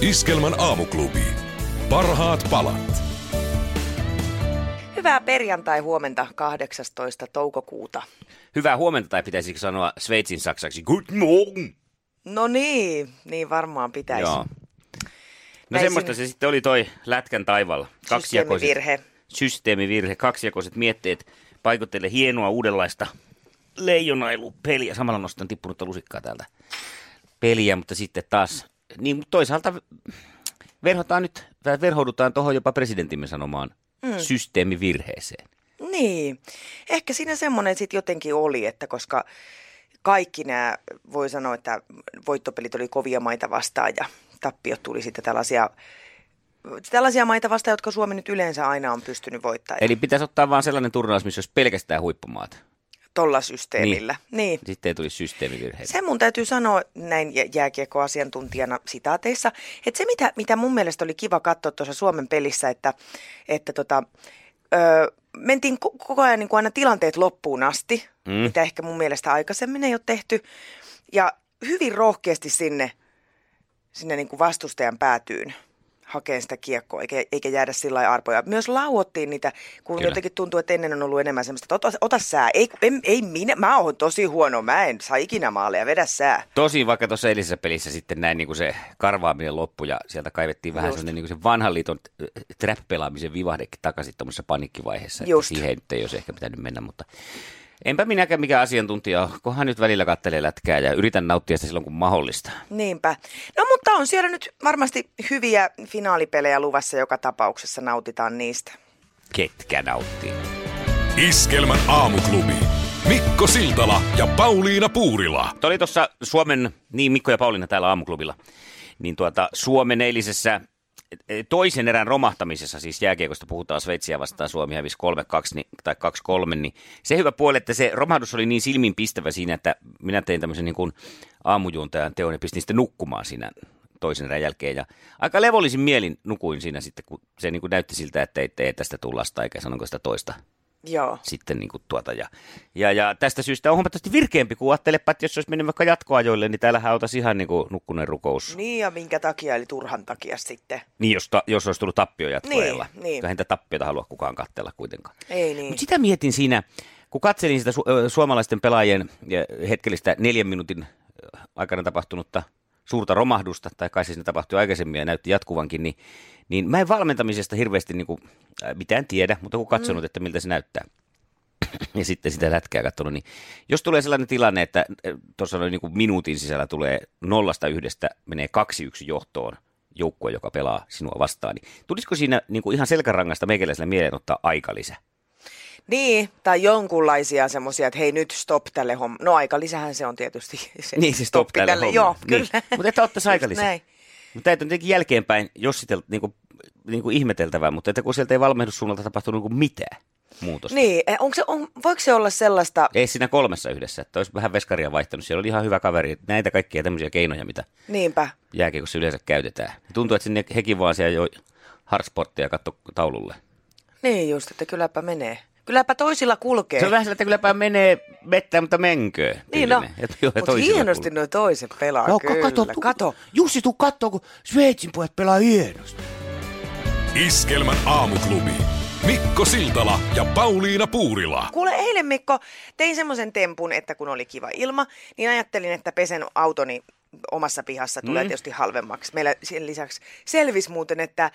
Iskelmän aamuklubi. Parhaat palat. Hyvää perjantai-huomenta 18. toukokuuta. Hyvää huomenta, tai pitäisikö sanoa Sveitsin saksaksi Good morning? No niin, niin varmaan pitäisi. Joo. No Näin semmoista se sitten oli toi Lätkän taivalla. Systeemivirhe. Systeemivirhe. Kaksijakoiset mietteet paikoittelee hienoa uudenlaista leijonailupeliä. Samalla nostan tippunutta lusikkaa täältä peliä, mutta sitten taas, niin toisaalta verhotaan nyt, tai verhoudutaan tuohon jopa presidentimme sanomaan mm. systeemivirheeseen. Niin, ehkä siinä semmoinen sitten jotenkin oli, että koska kaikki nämä, voi sanoa, että voittopelit oli kovia maita vastaan ja tappiot tuli sitten tällaisia, tällaisia maita vastaan, jotka Suomi nyt yleensä aina on pystynyt voittamaan. Eli pitäisi ottaa vaan sellainen turnaus, missä olisi pelkästään huippumaat. Tolla systeemillä. Niin. niin. Sitten ei tulisi systeemivirheitä. Se mun täytyy sanoa näin jä- jääkiekkoasiantuntijana sitaateissa, että se mitä, mitä mun mielestä oli kiva katsoa tuossa Suomen pelissä, että, että tota, ö, mentiin ko- koko ajan niin kuin aina tilanteet loppuun asti, mm. mitä ehkä mun mielestä aikaisemmin ei ole tehty, ja hyvin rohkeasti sinne, sinne niin kuin vastustajan päätyyn hakeen sitä kiekkoa, eikä, eikä jäädä sillä lailla arpoja. Myös lauottiin niitä, kun Kyllä. jotenkin tuntuu, että ennen on ollut enemmän semmoista, että ota, ota sää. Ei, ei, ei minä, mä oon tosi huono, mä en saa ikinä maaleja, vedä sää. Tosin vaikka tuossa eilisessä pelissä sitten näin niin kuin se karvaaminen loppui ja sieltä kaivettiin vähän Just. sellainen niin kuin se vanhan liiton trap-pelaamisen vivahdekin takaisin tuommoisessa paniikkivaiheessa. että Just. Siihen nyt ei olisi ehkä pitänyt mennä, mutta enpä minäkään mikään asiantuntija ole, kunhan nyt välillä kattelee lätkää ja yritän nauttia sitä silloin kun mahdollista. Niinpä. No mutta on siellä nyt varmasti hyviä finaalipelejä luvassa joka tapauksessa, nautitaan niistä. Ketkä nauttii? Iskelmän aamuklubi. Mikko Siltala ja Pauliina Puurila. Tuo oli tuossa Suomen, niin Mikko ja Pauliina täällä aamuklubilla, niin tuota Suomen eilisessä toisen erän romahtamisessa, siis jääkiekosta puhutaan Sveitsiä vastaan, Suomi hävisi 3-2 niin, tai 2-3, niin se hyvä puoli, että se romahdus oli niin silmiinpistävä siinä, että minä tein tämmöisen niin kuin aamujuontajan teon ja pistin sitten nukkumaan siinä toisen erän jälkeen. Ja aika levollisin mielin nukuin siinä sitten, kun se niin kuin näytti siltä, että ei, ei tästä tullasta eikä sanonko sitä toista Joo. sitten niin kuin tuota. Ja, ja, ja, tästä syystä on huomattavasti virkeämpi, kun ajattelepa, että jos olisi mennyt vaikka jatkoajoille, niin täällähän oltaisiin ihan niin kuin nukkuneen rukous. Niin ja minkä takia, eli turhan takia sitten. Niin, jos, ta, jos olisi tullut tappio jatkoajalla. Niin, niin. Eihän niitä tappioita halua kukaan katsella kuitenkaan. Ei niin. Mutta sitä mietin siinä, kun katselin sitä su- suomalaisten pelaajien hetkellistä neljän minuutin aikana tapahtunutta suurta romahdusta, tai kai se siinä tapahtui aikaisemmin ja näytti jatkuvankin, niin, niin mä en valmentamisesta hirveästi niin kuin, äh, mitään tiedä, mutta kun katsonut, mm. että miltä se näyttää ja sitten sitä lätkää katsonut, niin jos tulee sellainen tilanne, että tuossa noin niin minuutin sisällä tulee nollasta yhdestä, menee kaksi yksi johtoon joukkue, joka pelaa sinua vastaan, niin tulisiko siinä niin kuin ihan selkärangasta meikäläisellä mieleen ottaa aikalisä? Niin, tai jonkunlaisia semmoisia, että hei nyt stop tälle homma. No aika lisähän se on tietysti. Se Niin, siis stop tälle hommalle. Joo, Niin. kyllä. Mutta että ottaisi Just aikalisä. näin. Mutta tämä on jotenkin jälkeenpäin jossitel, niin kuin, niin kuin ihmeteltävää, mutta että kun sieltä ei valmennussuunnalta tapahtunut niin kuin mitään muutosta. Niin, eh, onko se, on, voiko se olla sellaista, Ei siinä kolmessa yhdessä, että olisi vähän veskaria vaihtanut. Siellä oli ihan hyvä kaveri. Näitä kaikkia tämmöisiä keinoja, mitä niinpä, jääkiekossa yleensä käytetään. Tuntuu, että sinne hekin vaan siellä jo hardsporttia katto taululle. niin just, että kylläpä menee. Kylläpä toisilla kulkee. Se on vähän sillä, että kylläpä menee vettään, mutta menkö. Niin no, mutta hienosti kulkee. nuo toiset pelaa, No, kyllä. kato, kato. Jussi, tuu kattoo, kun Sveitsin pojat pelaa hienosti. Iskelmän aamuklubi. Mikko Siltala ja Pauliina Puurila. Kuule, eilen Mikko, tein semmoisen tempun, että kun oli kiva ilma, niin ajattelin, että pesen autoni omassa pihassa tulee mm. tietysti halvemmaksi. Meillä sen lisäksi selvisi muuten, että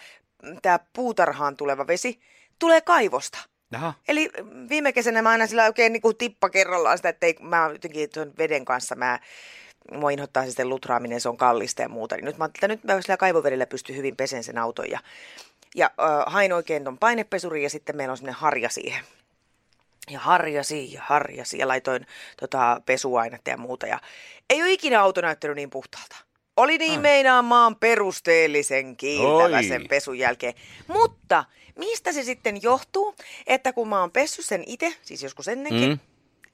tämä puutarhaan tuleva vesi tulee kaivosta. Jaha. Eli viime kesänä mä aina sillä oikein niin kuin tippa kerrallaan sitä, että ei, mä jotenkin tuon veden kanssa mä mua inhottaa se sitten lutraaminen, se on kallista ja muuta. Niin nyt mä ajattelin, että nyt mä sillä kaivovedellä pystyn hyvin peseen sen auton ja, ja äh, hain oikein ton painepesurin ja sitten meillä on semmoinen harja siihen. Ja harjasi ja harjasi ja laitoin tota, pesuainetta ja muuta. Ja ei ole ikinä auto näyttänyt niin puhtaalta. Oli niin meinaamaan perusteellisen kiiltävä Oi. sen pesun jälkeen. Mutta mistä se sitten johtuu, että kun mä oon pessyt sen itse, siis joskus ennenkin, Mm.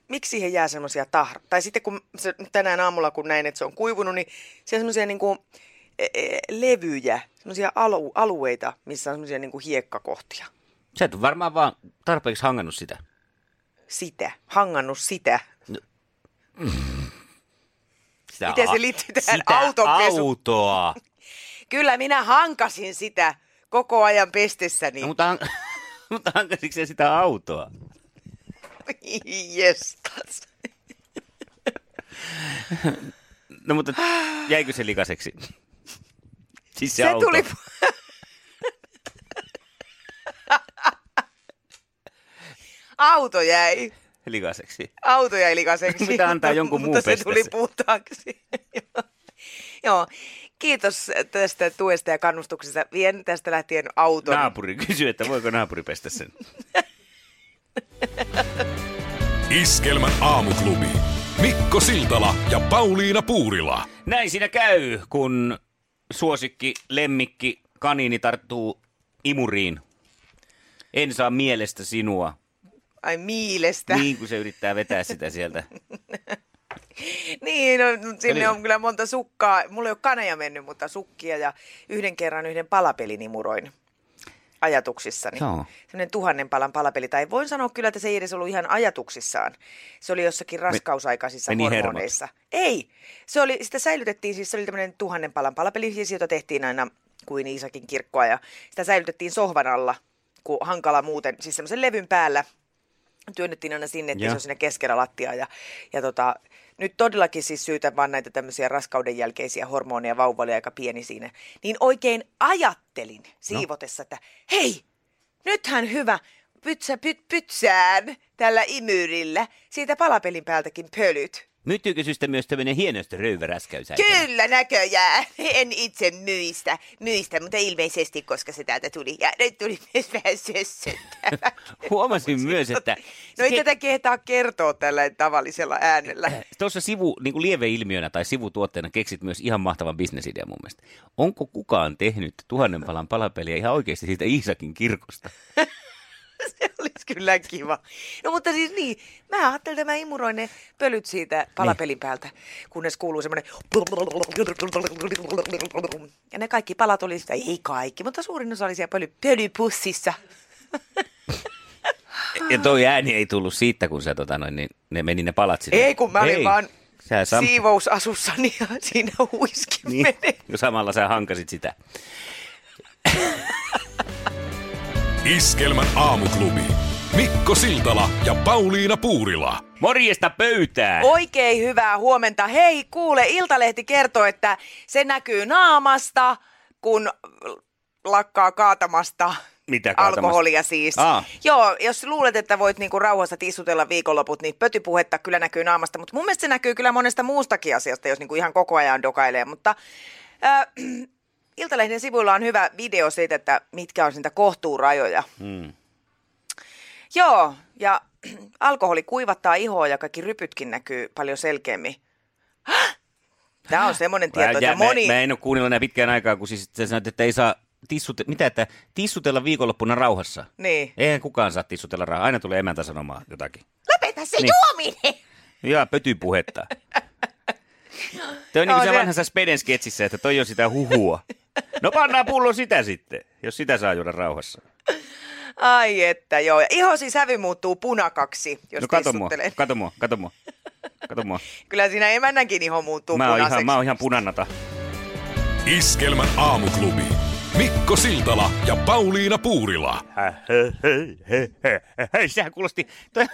miksi siihen jää semmoisia tahra? Tai sitten kun se, tänään aamulla kun näin, että se on kuivunut, niin siellä on semmoisia niinku, e, e, levyjä, semmoisia alu, alueita, missä on semmoisia niinku hiekkakohtia. Sä et varmaan vaan tarpeeksi hangannut sitä. Sitä, hangannut sitä. sitä Miten se liittyy tähän sitä autoa. Kyllä minä hankasin sitä koko ajan pestessäni. No, mutta, han- mutta hankasitko se sitä autoa? yes. No mutta jäikö se likaseksi? Siis se, Se auto. tuli... Auto jäi. likaseksi. Auto jäi likaseksi. Pitää antaa jonkun muun Mutta se tuli puhtaaksi. Joo. Kiitos tästä tuesta ja kannustuksesta. Vien tästä lähtien auton. Naapuri kysyy, että voiko naapuri pestä sen. Iskelmän aamuklubi. Mikko Siltala ja Pauliina Puurila. Näin siinä käy, kun suosikki, lemmikki, kaniini tarttuu imuriin. En saa mielestä sinua, Ai miilestä. niin kuin se yrittää vetää sitä sieltä. Niin, no, sinne Eli- on kyllä monta sukkaa. Mulla ei ole kaneja mennyt, mutta sukkia ja yhden kerran yhden palapelin imuroin ajatuksissani. Joo. Sellainen tuhannen palan palapeli. Tai voin sanoa kyllä, että se ei edes ollut ihan ajatuksissaan. Se oli jossakin raskausaikaisissa hermot. hormoneissa. Ei. Se oli, sitä säilytettiin, siis se oli tämmöinen tuhannen palan palapeli, siis jota tehtiin aina kuin Iisakin kirkkoa. Ja sitä säilytettiin sohvan alla, kun hankala muuten, siis semmoisen levyn päällä työnnettiin aina sinne, että se on siinä keskellä lattiaa. Ja, ja tota, nyt todellakin siis syytä vaan näitä tämmöisiä raskauden jälkeisiä hormoneja, vauva oli aika pieni siinä. Niin oikein ajattelin siivotessa, että hei, nythän hyvä, pytsä pyt, pytsään tällä imyrillä, siitä palapelin päältäkin pölyt. Myttyykö systä myös tämmöinen hienosta röyväräskäys? Kyllä näköjään. En itse myistä, myistä, mutta ilmeisesti, koska se täältä tuli. Ja nyt tuli myös vähän sössöntävä. Huomasin myös, että No ei se- tätä kehtaa kertoa tällä tavallisella äänellä. tuossa sivu, niin kuin lieveilmiönä tai sivutuotteena keksit myös ihan mahtavan bisnesidean mun mielestä. Onko kukaan tehnyt tuhannen palan palapeliä ihan oikeasti siitä Iisakin kirkosta? Se olisi kyllä kiva. No mutta siis niin, mä ajattelin, että mä imuroin ne pölyt siitä palapelin päältä, kunnes kuuluu semmoinen... Ja ne kaikki palat oli sitä, ei kaikki, mutta suurin osa oli siellä pöly, pölypussissa. Ja toi ääni ei tullut siitä, kun sä, tota, noin, niin ne meni ne palat sinne. Ei, kun mä olin Ei. vaan Sä sam... siivousasussani ja siinä huiski niin, menee. samalla sä hankasit sitä. Iskelmän aamuklubi. Mikko Siltala ja Pauliina Puurila. Morjesta pöytään! Oikein hyvää huomenta. Hei, kuule, Iltalehti kertoo, että se näkyy naamasta, kun lakkaa kaatamasta Mitä kaatamasta? alkoholia siis. Aa. Joo, jos luulet, että voit niinku rauhassa tissutella viikonloput, niin pötypuhetta kyllä näkyy naamasta, mutta mun mielestä se näkyy kyllä monesta muustakin asiasta, jos niinku ihan koko ajan dokailee, mutta... Äh, Iltalehden sivuilla on hyvä video siitä, että mitkä on niitä kohtuurajoja. Hmm. Joo, ja alkoholi kuivattaa ihoa ja kaikki rypytkin näkyy paljon selkeämmin. Tämä on semmoinen tieto, Mä, että moni... mä, mä en ole kuunnellut enää pitkään aikaa, kun siis sä sanoit, että ei saa tissute, mitä, että tissutella viikonloppuna rauhassa. Niin. Eihän kukaan saa tissutella rauhassa. Aina tulee emäntä sanomaan jotakin. Lopeta se Niin. juominen! Ja pötypuhetta. Toi on niin kuin se vanhassa Speden sketsissä, että toi on sitä huhua. No pannaan pullo sitä sitten, jos sitä saa juoda rauhassa. Ai että joo. Ja ihosi sävy muuttuu punakaksi, jos no kato mua, kato mua, kato mua. Kato mua. Kyllä siinä emännänkin iho muuttuu Mä oon punaiseksi. ihan, mä oon ihan punannata. Iskelmän aamuklubi. Mikko Siltala ja Pauliina Puurila. Hei, sehän kuulosti, toi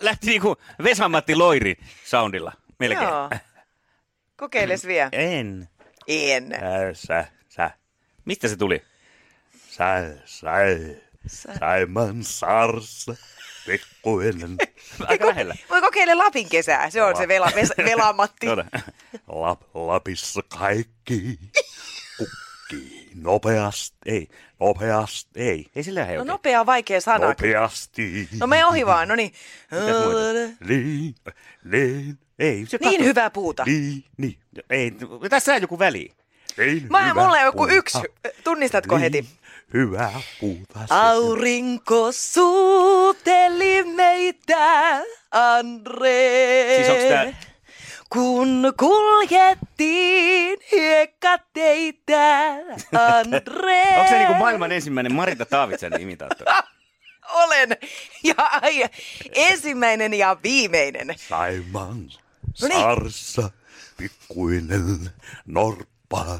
lähti niinku Vesamatti Loiri soundilla melkein. Joo. Kokeiles vielä. En. En. Sä, sä. Mistä se tuli? Sä, sai, Saiman sarsa, pikkuinen. Aika lähellä. Voi kokeile Lapin kesää. Se on se vela, ves, velamatti. Lap, Lapissa kaikki kukkii nopeasti, Ei, nopeasti. Ei, ei sillä lähde No oikein. nopea on vaikea sana. nopeasti. No me ohi vaan, no niin. Niin, niin, Ei, se Niin katso- hyvää puuta. Niin, niin. Ei, tässä on joku väli. Niin Mä, mulla on joku puuta. yksi. Tunnistatko niin, heti? Hyvää puuta. se- Aurinko suuteli meitä, Andre. Siis tää- Kun kuljettiin hiekkateitä, Andre. Onko se niinku maailman ensimmäinen Marita Taavitsen imitaattori? Olen. Ja ai, ensimmäinen ja viimeinen. Saimaan No niin. saarssa pikkuinen norppa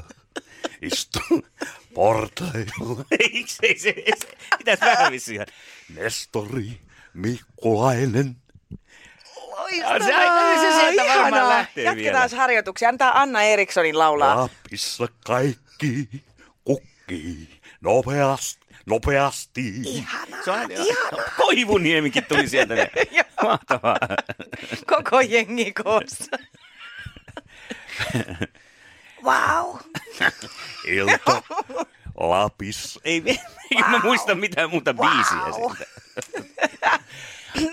istuu portailla. Eikö se, se, se, pitäis vähän vissiin. Nestori Mikkulainen. Loistavaa. Se aika- se sieltä varmaan Ihanaa. lähtee Jatketaan vielä. harjoituksia. Antaa Anna Erikssonin laulaa. Lapissa kaikki kukkii nopeasti. nopeasti. Ihanaa, Se on, ihanaa. Koivuniemikin tuli sieltä. Mahtavaa. Koko jengi koossa. Wow. Ilta Lapissa. Ei, ei mä muista mitään muuta biisiä Wow. siitä.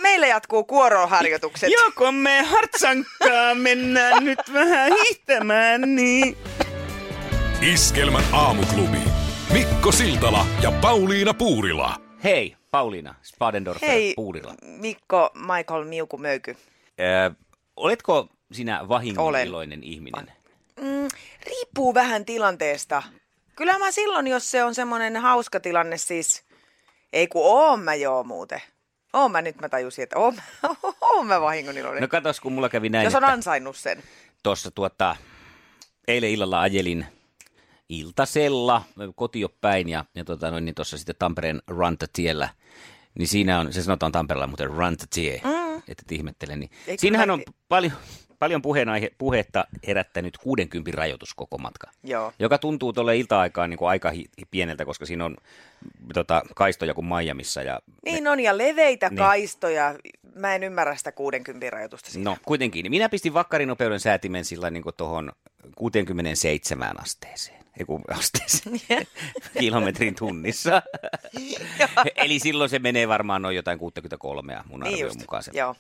Meillä jatkuu kuoroharjoitukset. Joko me hartsankkaa mennään nyt vähän hiihtämään, niin... Iskelmän aamuklubi. Mikko Siltala ja Pauliina Puurila. Hei, Pauliina Spadendorfer Hei, Puurila. Mikko Michael Miuku Möyky. Ö, oletko sinä vahingon Olen. iloinen ihminen? Mm, riippuu vähän tilanteesta. Kyllä mä silloin, jos se on semmoinen hauska tilanne, siis ei kun oon mä joo muuten. Oon mä nyt, mä tajusin, että oon, oon mä vahingoniloinen. No katos, kun mulla kävi näin, jos on ansainnut sen. tuossa tuota, eilen illalla ajelin iltasella kotio päin ja, ja tota, noin, niin tuossa sitten Tampereen Rantatiellä, niin siinä on, se sanotaan Tampereella muuten Rantatie, mm. että et ihmettelen, niin Eikö siinähän on paljon, paljon puheenaihe, puhetta herättänyt 60 rajoitus koko matka. Joo. Joka tuntuu tuolle ilta-aikaan niin kuin aika hi- pieneltä, koska siinä on tota, kaistoja kuin Miamiissa. Ja Niin on, ja leveitä Niin. kaistoja. Mä en ymmärrä sitä 60 rajoitusta siinä. No kuitenkin, minä pistin vakkarinopeuden säätimen sillä niin tuohon 67 asteeseen. Ei kun asteeseen. Kilometrin tunnissa. Eli silloin se menee varmaan noin jotain 63 mun niin arvion just. mukaan se Joo.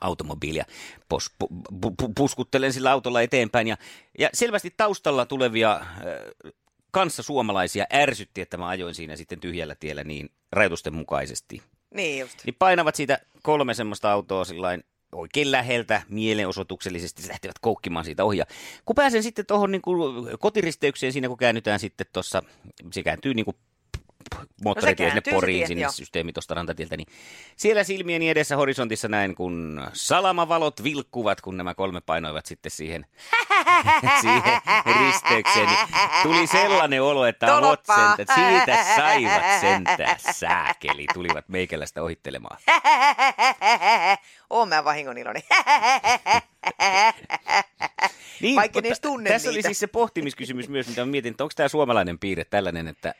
automobiilia. Pos, pu, pu, pu, puskuttelen sillä autolla eteenpäin ja, ja selvästi taustalla tulevia äh, kanssa suomalaisia ärsytti, että mä ajoin siinä sitten tyhjällä tiellä niin rajoitusten mukaisesti. Niin just. Niin painavat siitä kolme semmoista autoa sillain oikein läheltä mielenosoituksellisesti se lähtevät koukkimaan siitä ohi. Kun pääsen sitten tuohon niin kotiristeykseen siinä, kun käännytään sitten tuossa, se kääntyy niin kuin moottoritie sinne kääntyy se Poriin, sinne joo. systeemi tuosta rantatieltä, niin siellä silmieni edessä horisontissa näin, kun salamavalot vilkkuvat, kun nämä kolme painoivat sitten siihen, siihen risteykseen, niin tuli sellainen olo, että avot sentä, siitä saivat sentään sääkeli, tulivat meikäläistä ohittelemaan. Oon mä vahingoniloinen. Niin, Vaikka tunne Tässä oli niitä. siis se pohtimiskysymys myös, mitä mietin, että onko tämä suomalainen piirre tällainen, että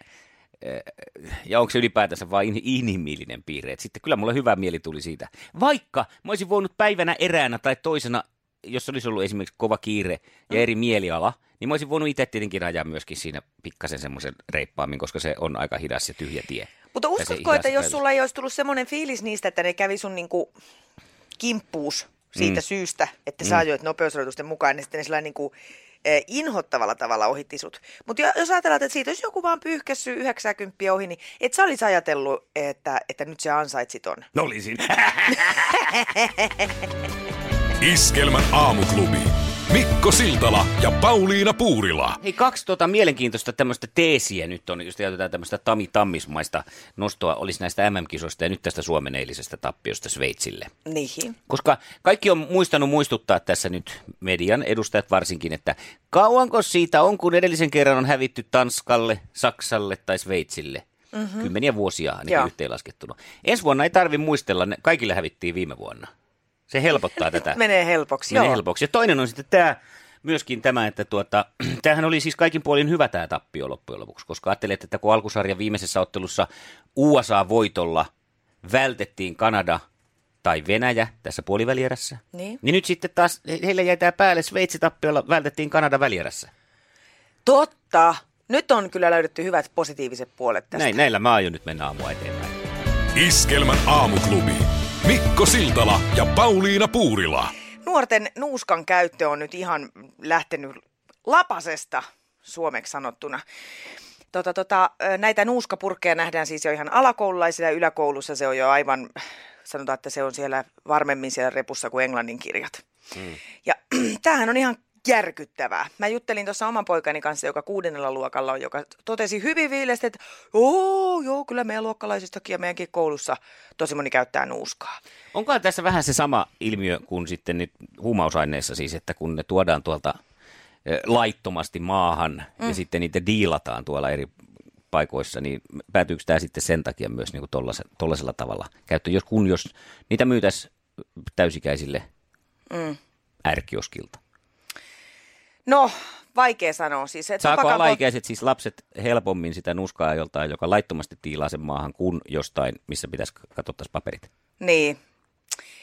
ja onko se ylipäätänsä vain in- inhimillinen piirre. Et sitten kyllä mulle hyvä mieli tuli siitä. Vaikka mä olisin voinut päivänä eräänä tai toisena, jos olisi ollut esimerkiksi kova kiire ja eri mieliala, niin mä olisin voinut itse tietenkin ajaa myöskin siinä pikkasen semmoisen reippaammin, koska se on aika hidas ja tyhjä tie. Mutta uskotko, että jos sulla ei olisi tullut semmoinen fiilis niistä, että ne kävi sun niinku kimppuus siitä Mm. syystä, että sä ajoit nopeusrajoitusten mukaan, niin sitten ne sillä niinku inhottavalla tavalla ohitti sut. Mutta jos ajatellaan, että siitä olisi joku vaan pyyhkässyt 90 ohi, niin et sä olisi ajatellut, että, että nyt sä ansaitsit ton. No olisin. Iskelmän aamuklubi. Mikko Siltala ja Pauliina Puurila. Hei, kaksi tota mielenkiintoista tämmöistä teesiä nyt on, jos käytetään tämmöistä Tami Tammismaista nostoa, olisi näistä MM-kisoista ja nyt tästä Suomen eilisestä tappiosta Sveitsille. Niin. Koska kaikki on muistanut muistuttaa tässä nyt median edustajat varsinkin, että kauanko siitä on, kun edellisen kerran on hävitty Tanskalle, Saksalle tai Sveitsille. Mm-hmm. Kymmeniä vuosia ainakin Joo. yhteenlaskettuna. Ensi vuonna ei tarvi muistella, ne kaikille hävittiin viime vuonna. Se helpottaa tätä. Menee helpoksi, Menee joo. helpoksi. Ja toinen on sitten tämä, myöskin tämä, että tuota, tämähän oli siis kaikin puolin hyvä tämä tappio loppujen lopuksi, koska ajattelet, että kun alkusarjan viimeisessä ottelussa USA-voitolla vältettiin Kanada tai Venäjä tässä puolivälierässä, Niin. niin nyt sitten taas he- heille jäi tämä päälle Sveitsi-tappiolla vältettiin Kanada välierässä. Totta. Nyt on kyllä löydetty hyvät positiiviset puolet tästä. Näin, näillä mä aion nyt mennä aamua eteenpäin. Iskelmän aamuklubi. Mikko Siltala ja Pauliina Puurila. nuorten nuuskan käyttö on nyt ihan lähtenyt lapasesta suomeksi sanottuna. Tota, tota, näitä nuuskapurkkeja nähdään siis jo ihan alakoululaisilla ja yläkoulussa se on jo aivan, sanotaan, että se on siellä varmemmin siellä repussa kuin englannin kirjat. Mm. Ja tämähän on ihan järkyttävää. Mä juttelin tuossa oman poikani kanssa, joka kuudennella luokalla on, joka totesi hyvin viileästi, että joo, joo, kyllä meidän luokkalaisistakin ja meidänkin koulussa tosi moni käyttää nuuskaa. Onko tässä vähän se sama ilmiö kuin sitten nyt huumausaineissa siis, että kun ne tuodaan tuolta eh, laittomasti maahan mm. ja sitten niitä diilataan tuolla eri paikoissa, niin päätyykö tämä sitten sen takia myös niin tuollaisella tavalla käyttö, jos, kun jos niitä myytäisiin täysikäisille mm. ärkioskilta? No, vaikea sanoa. Siis, että Saako tupakan alaikäiset, siis lapset, helpommin sitä nuskaa joltain, joka laittomasti tiilaa sen maahan, kuin jostain, missä pitäisi katsottaisiin paperit? Niin.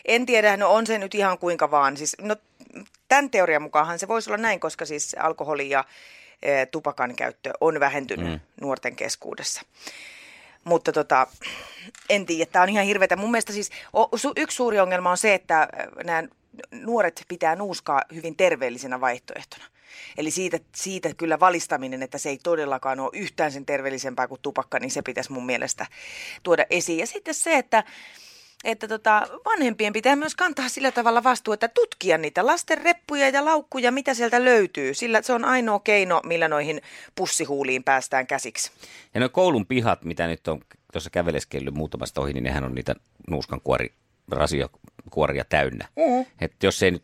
En tiedä, no on se nyt ihan kuinka vaan. Siis, no, tämän teorian mukaanhan se voisi olla näin, koska siis alkoholi ja e, tupakan käyttö on vähentynyt mm. nuorten keskuudessa. Mutta tota, en tiedä, tämä on ihan hirveätä. Mun mielestä siis o, su, yksi suuri ongelma on se, että nämä nuoret pitää nuuskaa hyvin terveellisenä vaihtoehtona. Eli siitä, siitä kyllä valistaminen, että se ei todellakaan ole yhtään sen terveellisempää kuin tupakka, niin se pitäisi mun mielestä tuoda esiin. Ja sitten se, että että tota, vanhempien pitää myös kantaa sillä tavalla vastuu, että tutkia niitä lasten reppuja ja laukkuja, mitä sieltä löytyy. Sillä se on ainoa keino, millä noihin pussihuuliin päästään käsiksi. Ja no koulun pihat, mitä nyt on tuossa käveleskellyt muutamasta ohi, niin nehän on niitä nuuskankuori rasiokuoria täynnä. Mm. että jos ei nyt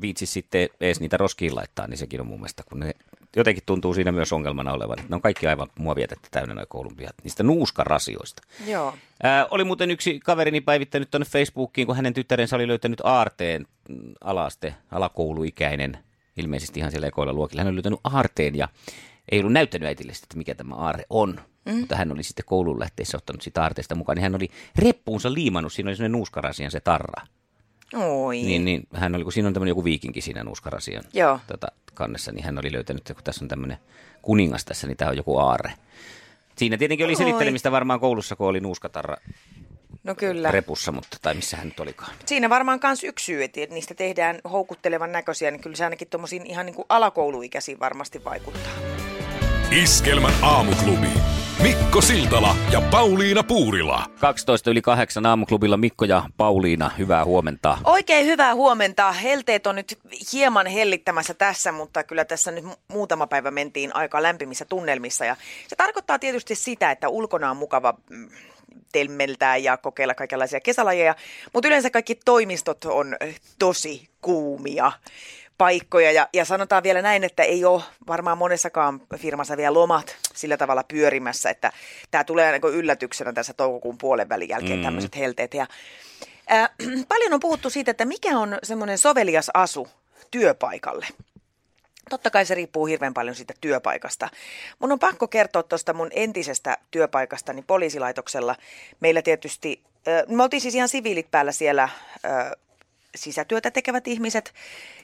viitsi sitten edes niitä roskiin laittaa, niin sekin on mun mielestä, kun ne jotenkin tuntuu siinä myös ongelmana olevan. Ne on kaikki aivan muovietettä täynnä noin koulun pihat, niistä nuuskarasioista. Joo. Ää, oli muuten yksi kaverini päivittänyt tuonne Facebookiin, kun hänen tyttärensä oli löytänyt aarteen mm, alaste, alakouluikäinen, ilmeisesti ihan siellä ekoilla luokilla. Hän oli löytänyt aarteen ja ei ollut näyttänyt äitille, että mikä tämä aarre on. Mm. Mutta hän oli sitten koulun lähteessä ottanut sitä aarteesta mukaan, niin hän oli reppuunsa liimannut, siinä oli sellainen nuuskarasian se tarra. Oi. Niin, niin hän oli, kun siinä on tämmöinen joku viikinki siinä nuuskarasian Joo. Tota, kannessa, niin hän oli löytänyt, että kun tässä on tämmöinen kuningas tässä, niin tämä on joku aarre. Siinä tietenkin oli selittelemistä varmaan koulussa, kun oli nuuskatarra No kyllä. repussa, mutta tai missä hän nyt olikaan. Siinä varmaan myös yksi syy, että niistä tehdään houkuttelevan näköisiä, niin kyllä se ainakin tuommoisiin ihan niin kuin alakouluikäisiin varmasti vaikuttaa. Iskelmän aamuklubi. Mikko Siltala ja Pauliina Puurila. 12 yli 8 aamuklubilla Mikko ja Pauliina, hyvää huomenta. Oikein hyvää huomenta. Helteet on nyt hieman hellittämässä tässä, mutta kyllä tässä nyt muutama päivä mentiin aika lämpimissä tunnelmissa. Ja se tarkoittaa tietysti sitä, että ulkona on mukava mm, telmeltää ja kokeilla kaikenlaisia kesälajeja, mutta yleensä kaikki toimistot on tosi kuumia paikkoja. Ja, ja sanotaan vielä näin, että ei ole varmaan monessakaan firmassa vielä lomat sillä tavalla pyörimässä, että tämä tulee niin yllätyksenä tässä toukokuun puolen välin jälkeen mm. tämmöiset helteet. Ja, ää, paljon on puhuttu siitä, että mikä on semmoinen sovelias asu työpaikalle. Totta kai se riippuu hirveän paljon siitä työpaikasta. Mun on pakko kertoa tuosta mun entisestä työpaikastani poliisilaitoksella. Meillä tietysti, me oltiin siis ihan siviilit päällä siellä sisätyötä tekevät ihmiset.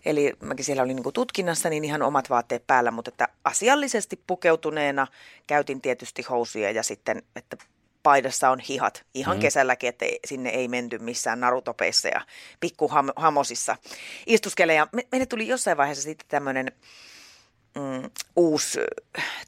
Eli mäkin siellä olin niin tutkinnassa, niin ihan omat vaatteet päällä, mutta että asiallisesti pukeutuneena käytin tietysti housuja ja sitten, että paidassa on hihat ihan mm. kesälläkin, että sinne ei menty missään narutopeissa ja pikkuhamosissa istuskele. Ja me, meille tuli jossain vaiheessa sitten tämmöinen mm, uusi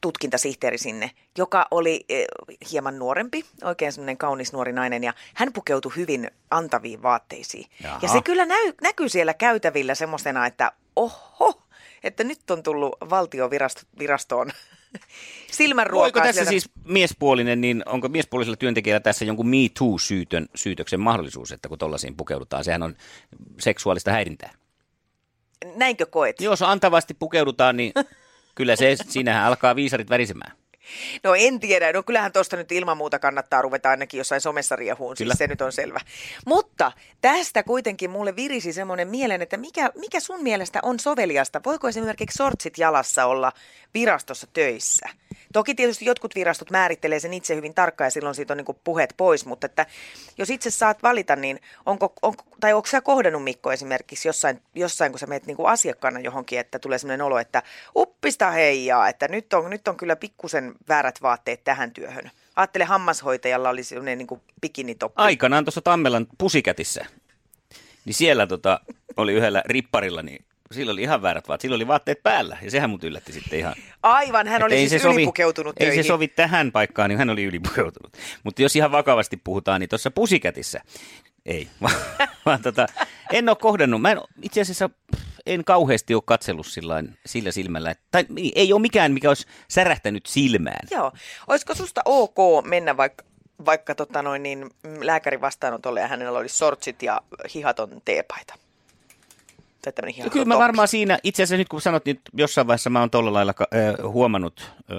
tutkintasihteeri sinne, joka oli eh, hieman nuorempi, oikein semmoinen kaunis nuori nainen, ja hän pukeutui hyvin antaviin vaatteisiin. Jaha. Ja se kyllä näy, näkyy siellä käytävillä semmoisena, että oho, että nyt on tullut valtiovirastoon silmänruokaa. Voiko tässä sieltä. siis miespuolinen, niin onko miespuolisella työntekijällä tässä jonkun Me Too-syytön, syytöksen mahdollisuus, että kun tollaisiin pukeudutaan, sehän on seksuaalista häirintää. Näinkö koet? Jos antavasti pukeudutaan, niin kyllä se, siinähän alkaa viisarit värisemään. No en tiedä. No kyllähän tuosta nyt ilman muuta kannattaa ruveta ainakin jossain somessa riehuun. Siis se nyt on selvä. Mutta tästä kuitenkin mulle virisi semmoinen mielen, että mikä, mikä sun mielestä on soveliasta? Voiko esimerkiksi sortsit jalassa olla virastossa töissä? Toki tietysti jotkut virastot määrittelee sen itse hyvin tarkkaan ja silloin siitä on niin puheet pois, mutta että jos itse saat valita, niin onko, onko tai onko sä kohdannut Mikko esimerkiksi jossain, jossain kun sä menet niin asiakkaana johonkin, että tulee sellainen olo, että uppista heijaa, että nyt on, nyt on kyllä pikkusen väärät vaatteet tähän työhön. Ajattele hammashoitajalla oli sellainen niin bikinitoppi. Aikanaan tuossa Tammelan pusikätissä, niin siellä tota, oli yhdellä ripparilla, niin sillä oli ihan väärät vaatteet. Sillä oli vaatteet päällä ja sehän mut yllätti sitten ihan. Aivan, hän oli siis se sovi- ylipukeutunut Ei töihin. se sovi tähän paikkaan, niin hän oli ylipukeutunut. Mutta jos ihan vakavasti puhutaan, niin tuossa pusikätissä, ei, vaan, vaan tota, en ole kohdannut. Mä en, itse asiassa en kauheasti ole katsellut sillain, sillä silmällä. että- Tai ei ole mikään, mikä olisi särähtänyt silmään. Joo. Olisiko susta ok mennä vaikka, vaikka tota noin, niin, lääkärin vastaanotolle ja hänellä olisi sortsit ja hihaton teepaita? Tai No kyllä mä varmaan siinä, itse asiassa nyt kun sanot, niin jossain vaiheessa mä oon tuolla lailla äh, huomannut äh,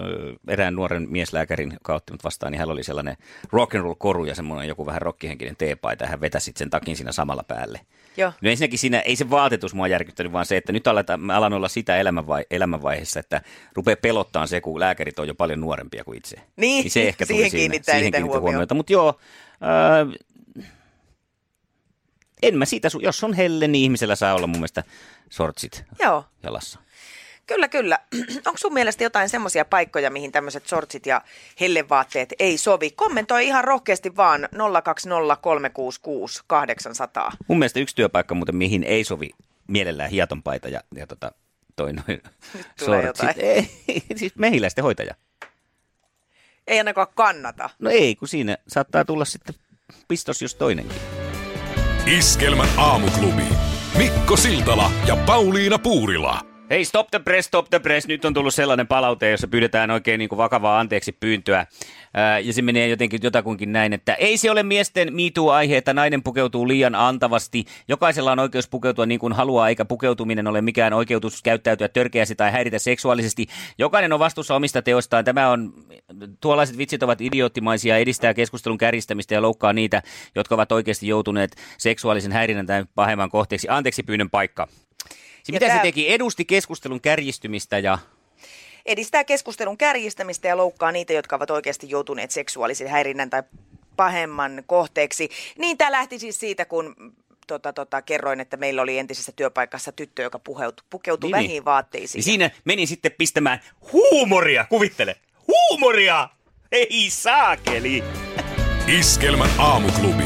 erään nuoren mieslääkärin, joka otti mut vastaan, niin hän oli sellainen rock and roll koru ja semmoinen joku vähän rockihenkinen teepaita ja hän vetäisi sit sen takin siinä samalla päälle. Joo. No ensinnäkin siinä, ei se vaatetus mua järkyttänyt, vaan se, että nyt aletaan, mä alan olla sitä elämänvai- elämänvaiheessa, että rupeaa pelottaa se, kun lääkärit on jo paljon nuorempia kuin itse. Niin, se ehkä tuli siihen siinä, kiinnittää kiinnitti huomiota. huomiota. Mutta joo, äh, en mä siitä, su- jos on helle, niin ihmisellä saa olla mun mielestä sortsit Joo. jalassa. Kyllä, kyllä. Onko sun mielestä jotain semmoisia paikkoja, mihin tämmöiset sortsit ja hellevaatteet ei sovi? Kommentoi ihan rohkeasti vaan 020366800. Mun mielestä yksi työpaikka muuten, mihin ei sovi mielellään hiatonpaita ja, ja tota, toi noin tulee jotain. Ei, siis mehiläisten hoitaja. Ei ainakaan kannata. No ei, kun siinä saattaa tulla sitten pistos jos toinenkin. Iskelmän aamuklubi. Mikko Siltala ja Pauliina Puurila. Hei, stop the press, stop the press. Nyt on tullut sellainen palaute, jossa pyydetään oikein niin kuin vakavaa anteeksi pyyntöä. Ää, ja se menee jotenkin jotakuinkin näin, että ei se ole miesten MeToo-aihe, että nainen pukeutuu liian antavasti. Jokaisella on oikeus pukeutua niin kuin haluaa, eikä pukeutuminen ole mikään oikeutus käyttäytyä törkeästi tai häiritä seksuaalisesti. Jokainen on vastuussa omista teoistaan. Tämä on, tuollaiset vitsit ovat idioottimaisia, edistää keskustelun kärjistämistä ja loukkaa niitä, jotka ovat oikeasti joutuneet seksuaalisen häirinnän tai pahemman kohteeksi. Anteeksi pyynnön paikka. Se, mitä tää- se teki? Edusti keskustelun kärjistymistä ja... Edistää keskustelun kärjistämistä ja loukkaa niitä, jotka ovat oikeasti joutuneet seksuaalisen häirinnän tai pahemman kohteeksi. Niin tämä lähti siis siitä, kun tota, tota, kerroin, että meillä oli entisessä työpaikassa tyttö, joka pukeutui, pukeutui Niin, niin, niin. vähiin vaatteisiin. Niin siinä menin sitten pistämään huumoria, kuvittele. Huumoria! Ei saakeli! Iskelmän aamuklubi.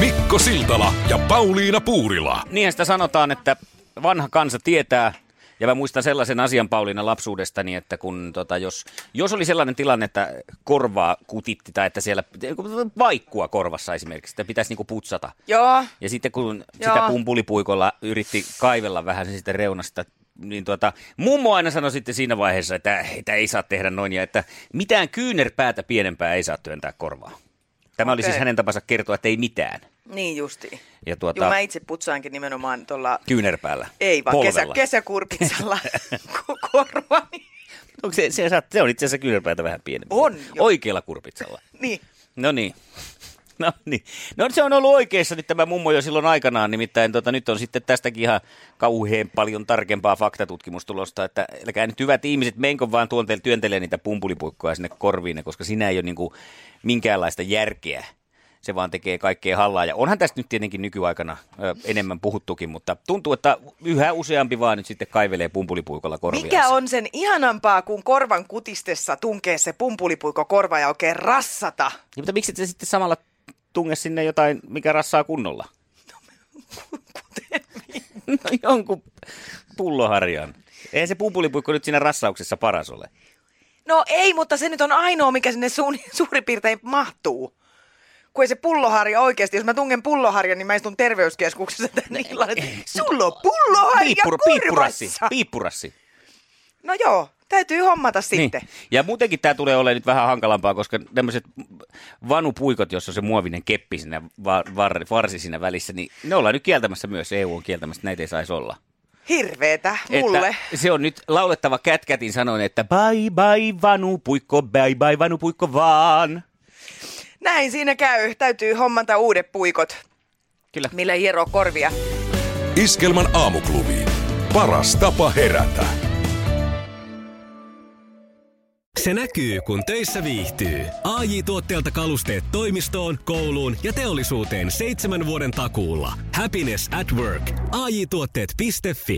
Mikko Siltala ja Pauliina Puurila. Niinhän sitä sanotaan, että vanha kansa tietää, ja mä muistan sellaisen asian Pauliina lapsuudestani, että kun tota, jos, jos oli sellainen tilanne, että korvaa kutitti tai että siellä vaikkua korvassa esimerkiksi, sitä pitäisi niinku putsata. Joo, Ja sitten kun Joo. sitä pumpulipuikolla yritti kaivella vähän sen sitten reunasta, niin tuota, mummo aina sanoi sitten siinä vaiheessa, että, että ei saa tehdä noin ja että mitään kyynärpäätä pienempää ei saa työntää korvaa. Tämä oli Okei. siis hänen tapansa kertoa, että ei mitään. Niin justi. Ja tuota, Joo, mä itse putsaankin nimenomaan tuolla, kyynärpäällä. ei vaan kesä, kesäkurpitsalla ko- korvani. Onko se, se, se on itse asiassa kyynärpäätä vähän pienempi. On, jo. Oikealla kurpitsalla. Niin. No niin. No niin. No se on ollut oikeassa nyt tämä mummo jo silloin aikanaan, nimittäin tota, nyt on sitten tästäkin ihan kauhean paljon tarkempaa faktatutkimustulosta, että älkää nyt hyvät ihmiset, menkö vaan tuonte, työntelee niitä pumpulipuikkoja sinne korviin, koska siinä ei ole niin kuin minkäänlaista järkeä. Se vaan tekee kaikkea hallaa. Ja onhan tästä nyt tietenkin nykyaikana ö, enemmän puhuttukin, mutta tuntuu, että yhä useampi vaan nyt sitten kaivelee pumpulipuikolla korviaan. Mikä on sen ihanampaa, kun korvan kutistessa tunkee se pumpulipuiko korva ja oikein rassata? Ja, mutta miksi sä sitten samalla tunge sinne jotain, mikä rassaa kunnolla? no, jonkun pulloharjan. Eihän se pumpulipuikko nyt siinä rassauksessa paras ole. No ei, mutta se nyt on ainoa, mikä sinne suun, suurin piirtein mahtuu. Kun ei se pulloharja oikeasti, jos mä tungen pulloharjan, niin mä istun terveyskeskuksessa tänne illalla, että sulla on pulloharja Piippur, piippurassi, piippurassi. No joo, täytyy hommata sitten. Niin. Ja muutenkin tämä tulee olemaan nyt vähän hankalampaa, koska tämmöiset vanupuikot, jossa on se muovinen keppi siinä va- var- varsi siinä välissä, niin ne ollaan nyt kieltämässä myös. EU on kieltämässä, että näitä ei saisi olla. Hirveetä mulle. Että se on nyt laulettava kätkätin sanoen, että bye bye vanupuikko, bye bye vanupuikko vaan. Näin siinä käy. Täytyy hommata uudet puikot, Kyllä. millä hieroo korvia. Iskelmän aamuklubi. Paras tapa herätä. Se näkyy, kun töissä viihtyy. ai tuotteelta kalusteet toimistoon, kouluun ja teollisuuteen seitsemän vuoden takuulla. Happiness at work. AJ-tuotteet.fi